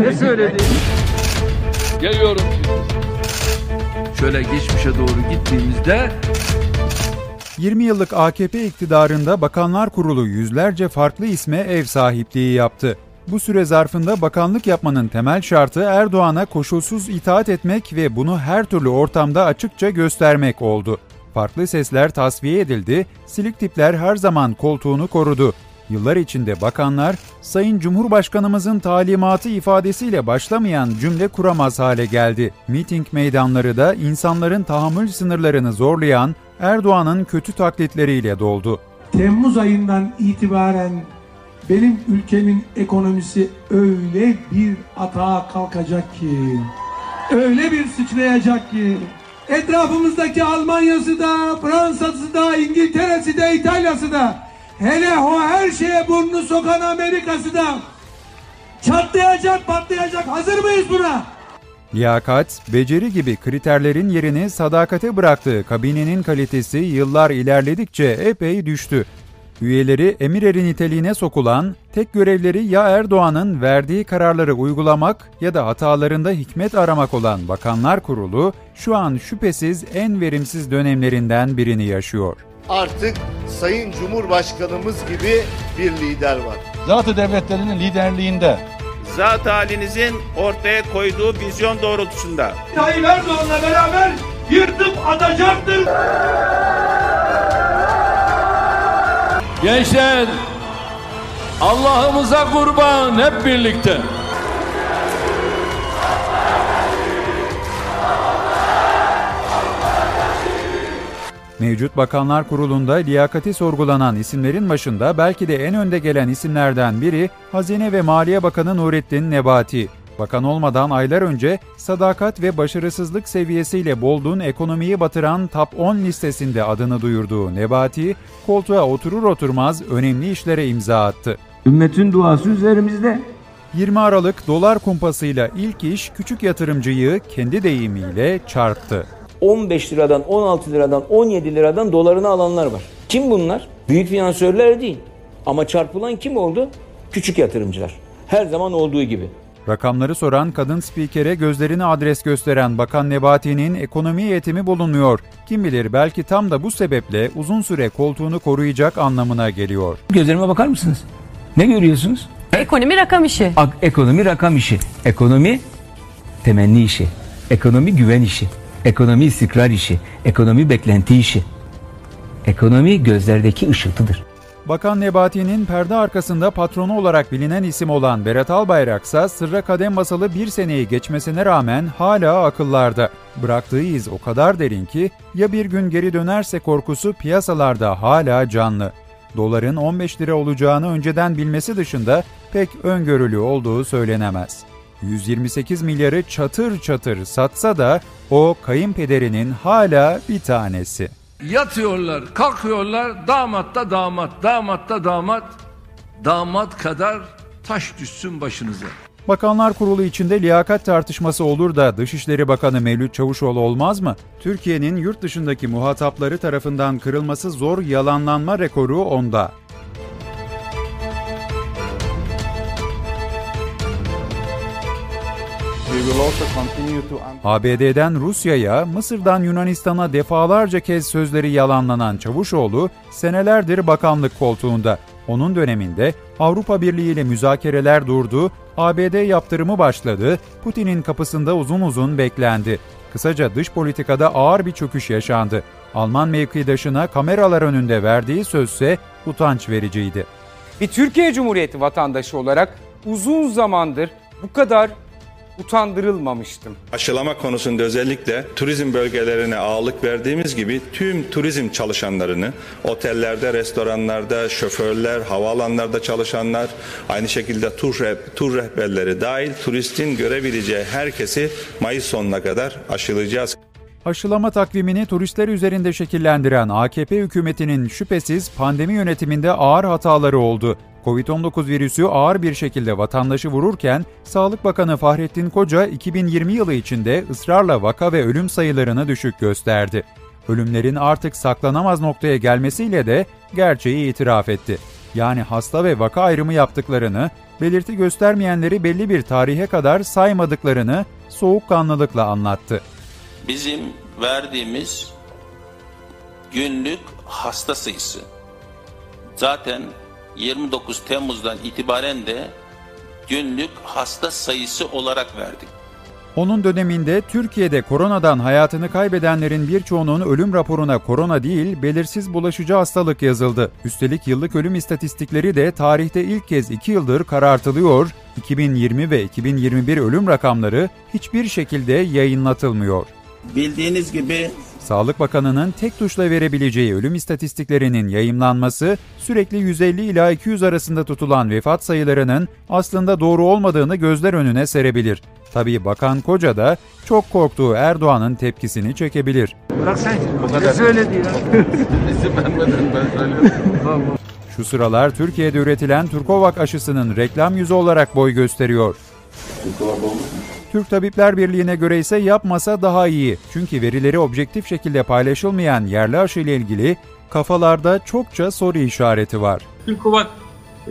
Ne söyledi? Geliyorum şimdi. Şöyle geçmişe doğru gittiğimizde 20 yıllık AKP iktidarında Bakanlar Kurulu yüzlerce farklı isme ev sahipliği yaptı. Bu süre zarfında bakanlık yapmanın temel şartı Erdoğan'a koşulsuz itaat etmek ve bunu her türlü ortamda açıkça göstermek oldu. Farklı sesler tasfiye edildi, silik tipler her zaman koltuğunu korudu. Yıllar içinde bakanlar, Sayın Cumhurbaşkanımızın talimatı ifadesiyle başlamayan cümle kuramaz hale geldi. Miting meydanları da insanların tahammül sınırlarını zorlayan Erdoğan'ın kötü taklitleriyle doldu. Temmuz ayından itibaren benim ülkemin ekonomisi öyle bir atağa kalkacak ki, öyle bir sıçrayacak ki, etrafımızdaki Almanya'sı da, Fransa'sı da, İngiltere'si de, İtalya'sı da, hele o her şeye burnunu sokan Amerika'sı da çatlayacak, patlayacak. Hazır mıyız buna? Liyakat, beceri gibi kriterlerin yerini sadakate bıraktığı kabinenin kalitesi yıllar ilerledikçe epey düştü. Üyeleri emir eri niteliğine sokulan, tek görevleri ya Erdoğan'ın verdiği kararları uygulamak ya da hatalarında hikmet aramak olan Bakanlar Kurulu şu an şüphesiz en verimsiz dönemlerinden birini yaşıyor. Artık Sayın Cumhurbaşkanımız gibi bir lider var. Zatı devletlerinin liderliğinde zat halinizin ortaya koyduğu vizyon doğrultusunda Tayyip Erdoğan'la beraber yırtıp atacaktır. gençler Allah'ımıza kurban hep birlikte. Mevcut Bakanlar Kurulu'nda liyakati sorgulanan isimlerin başında belki de en önde gelen isimlerden biri Hazine ve Maliye Bakanı Nurettin Nebati. Bakan olmadan aylar önce sadakat ve başarısızlık seviyesiyle Bold'un ekonomiyi batıran Top 10 listesinde adını duyurduğu Nebati, koltuğa oturur oturmaz önemli işlere imza attı. Ümmetin duası üzerimizde. 20 Aralık dolar kumpasıyla ilk iş küçük yatırımcıyı kendi deyimiyle çarptı. 15 liradan, 16 liradan, 17 liradan dolarını alanlar var. Kim bunlar? Büyük finansörler değil. Ama çarpılan kim oldu? Küçük yatırımcılar. Her zaman olduğu gibi. Rakamları soran kadın spikere gözlerini adres gösteren Bakan Nebati'nin ekonomi eğitimi bulunmuyor. Kim bilir belki tam da bu sebeple uzun süre koltuğunu koruyacak anlamına geliyor. Gözlerime bakar mısınız? Ne görüyorsunuz? Ekonomi rakam işi. Ak- ekonomi rakam işi. Ekonomi temenni işi. Ekonomi güven işi. Ekonomi istikrar işi. Ekonomi beklenti işi. Ekonomi gözlerdeki ışıltıdır. Bakan Nebati'nin perde arkasında patronu olarak bilinen isim olan Berat Albayrak ise sırra kadem basalı bir seneyi geçmesine rağmen hala akıllarda. Bıraktığı iz o kadar derin ki ya bir gün geri dönerse korkusu piyasalarda hala canlı. Doların 15 lira olacağını önceden bilmesi dışında pek öngörülü olduğu söylenemez. 128 milyarı çatır çatır satsa da o kayınpederinin hala bir tanesi. Yatıyorlar, kalkıyorlar, damat da damat, damat da damat, damat kadar taş düşsün başınıza. Bakanlar Kurulu içinde liyakat tartışması olur da Dışişleri Bakanı Mevlüt Çavuşoğlu olmaz mı? Türkiye'nin yurt dışındaki muhatapları tarafından kırılması zor yalanlanma rekoru onda. ABD'den Rusya'ya, Mısır'dan Yunanistan'a defalarca kez sözleri yalanlanan Çavuşoğlu, senelerdir bakanlık koltuğunda. Onun döneminde Avrupa Birliği ile müzakereler durdu, ABD yaptırımı başladı, Putin'in kapısında uzun uzun beklendi. Kısaca dış politikada ağır bir çöküş yaşandı. Alman mevkidaşına kameralar önünde verdiği sözse utanç vericiydi. Bir Türkiye Cumhuriyeti vatandaşı olarak uzun zamandır bu kadar utandırılmamıştım. Aşılama konusunda özellikle turizm bölgelerine ağırlık verdiğimiz gibi tüm turizm çalışanlarını otellerde, restoranlarda, şoförler, havaalanlarda çalışanlar, aynı şekilde tur, tur rehberleri dahil turistin görebileceği herkesi Mayıs sonuna kadar aşılayacağız. Aşılama takvimini turistler üzerinde şekillendiren AKP hükümetinin şüphesiz pandemi yönetiminde ağır hataları oldu. Covid-19 virüsü ağır bir şekilde vatandaşı vururken Sağlık Bakanı Fahrettin Koca 2020 yılı içinde ısrarla vaka ve ölüm sayılarını düşük gösterdi. Ölümlerin artık saklanamaz noktaya gelmesiyle de gerçeği itiraf etti. Yani hasta ve vaka ayrımı yaptıklarını, belirti göstermeyenleri belli bir tarihe kadar saymadıklarını soğukkanlılıkla anlattı. Bizim verdiğimiz günlük hasta sayısı zaten 29 Temmuz'dan itibaren de günlük hasta sayısı olarak verdik. Onun döneminde Türkiye'de koronadan hayatını kaybedenlerin birçoğunun ölüm raporuna korona değil, belirsiz bulaşıcı hastalık yazıldı. Üstelik yıllık ölüm istatistikleri de tarihte ilk kez 2 yıldır karartılıyor, 2020 ve 2021 ölüm rakamları hiçbir şekilde yayınlatılmıyor. Bildiğiniz gibi Sağlık Bakanı'nın tek tuşla verebileceği ölüm istatistiklerinin yayımlanması, sürekli 150 ila 200 arasında tutulan vefat sayılarının aslında doğru olmadığını gözler önüne serebilir. Tabii Bakan Koca da çok korktuğu Erdoğan'ın tepkisini çekebilir. Şu sıralar Türkiye'de üretilen Turkovak aşısının reklam yüzü olarak boy gösteriyor. Türk Tabipler Birliği'ne göre ise yapmasa daha iyi. Çünkü verileri objektif şekilde paylaşılmayan yerli aşı ile ilgili kafalarda çokça soru işareti var. Türkovak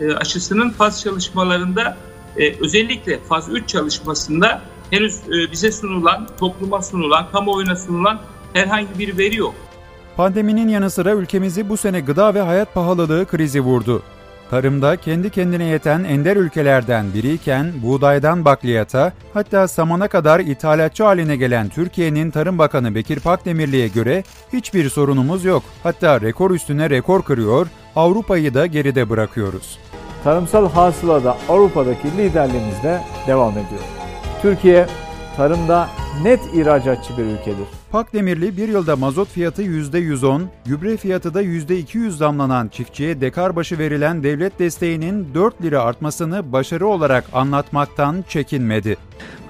e, aşısının faz çalışmalarında e, özellikle faz 3 çalışmasında henüz e, bize sunulan, topluma sunulan, kamuoyuna sunulan herhangi bir veri yok. Pandeminin yanı sıra ülkemizi bu sene gıda ve hayat pahalılığı krizi vurdu. Tarımda kendi kendine yeten ender ülkelerden biriyken buğdaydan bakliyata hatta samana kadar ithalatçı haline gelen Türkiye'nin Tarım Bakanı Bekir Pakdemirli'ye göre hiçbir sorunumuz yok. Hatta rekor üstüne rekor kırıyor, Avrupa'yı da geride bırakıyoruz. Tarımsal hasılada Avrupa'daki liderliğimizde devam ediyor. Türkiye tarımda net ihracatçı bir ülkedir. Pakdemirli bir yılda mazot fiyatı %110, gübre fiyatı da %200 zamlanan çiftçiye dekar başı verilen devlet desteğinin 4 lira artmasını başarı olarak anlatmaktan çekinmedi.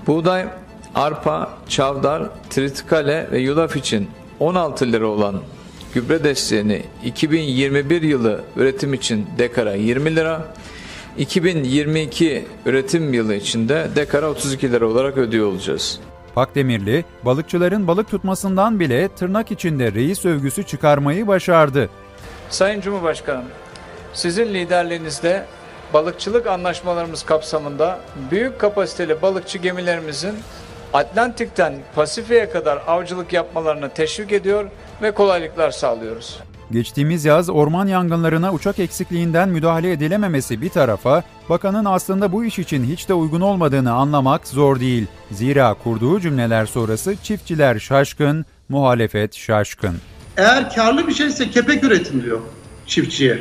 Buğday, arpa, çavdar, tritikale ve yulaf için 16 lira olan gübre desteğini 2021 yılı üretim için dekara 20 lira, 2022 üretim yılı içinde dekara 32 lira olarak ödüyor olacağız. Pakdemirli, balıkçıların balık tutmasından bile tırnak içinde reis övgüsü çıkarmayı başardı. Sayın Cumhurbaşkanım, sizin liderliğinizde balıkçılık anlaşmalarımız kapsamında büyük kapasiteli balıkçı gemilerimizin Atlantik'ten Pasifik'e kadar avcılık yapmalarını teşvik ediyor ve kolaylıklar sağlıyoruz. Geçtiğimiz yaz orman yangınlarına uçak eksikliğinden müdahale edilememesi bir tarafa, bakanın aslında bu iş için hiç de uygun olmadığını anlamak zor değil. Zira kurduğu cümleler sonrası çiftçiler şaşkın, muhalefet şaşkın. Eğer karlı bir şeyse kepek üretin diyor çiftçiye.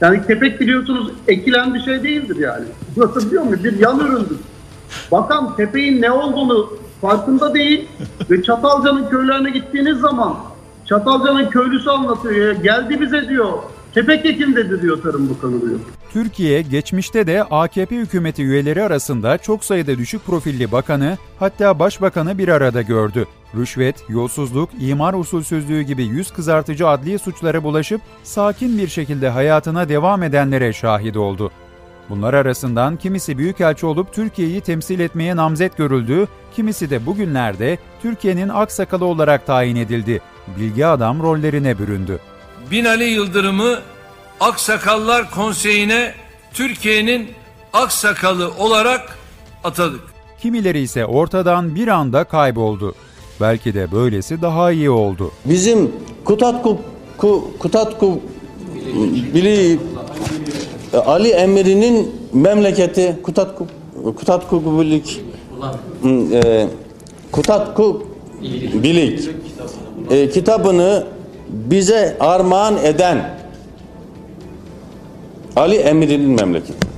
Yani kepek biliyorsunuz ekilen bir şey değildir yani. Nasıl biliyor musun? Bir yan üründür. Bakan kepeğin ne olduğunu farkında değil ve Çatalca'nın köylerine gittiğiniz zaman Çatalca'nın köylüsü anlatıyor ya geldi bize diyor. Kepek ekin dedi diyor Tarım Bakanı diyor. Türkiye geçmişte de AKP hükümeti üyeleri arasında çok sayıda düşük profilli bakanı hatta başbakanı bir arada gördü. Rüşvet, yolsuzluk, imar usulsüzlüğü gibi yüz kızartıcı adli suçlara bulaşıp sakin bir şekilde hayatına devam edenlere şahit oldu. Bunlar arasından kimisi büyükelçi olup Türkiye'yi temsil etmeye namzet görüldü, kimisi de bugünlerde Türkiye'nin aksakalı olarak tayin edildi. Bilgi adam rollerine büründü. Binali Yıldırım'ı Aksakallar Konseyi'ne Türkiye'nin aksakalı olarak atadık. Kimileri ise ortadan bir anda kayboldu. Belki de böylesi daha iyi oldu. Bizim Kutatku ku, Kutatku Bili Ali Emri'nin memleketi Kutatku Kutatku Bilik e, Kutatku Bilik e, kitabını bize armağan eden Ali Emri'nin memleketi.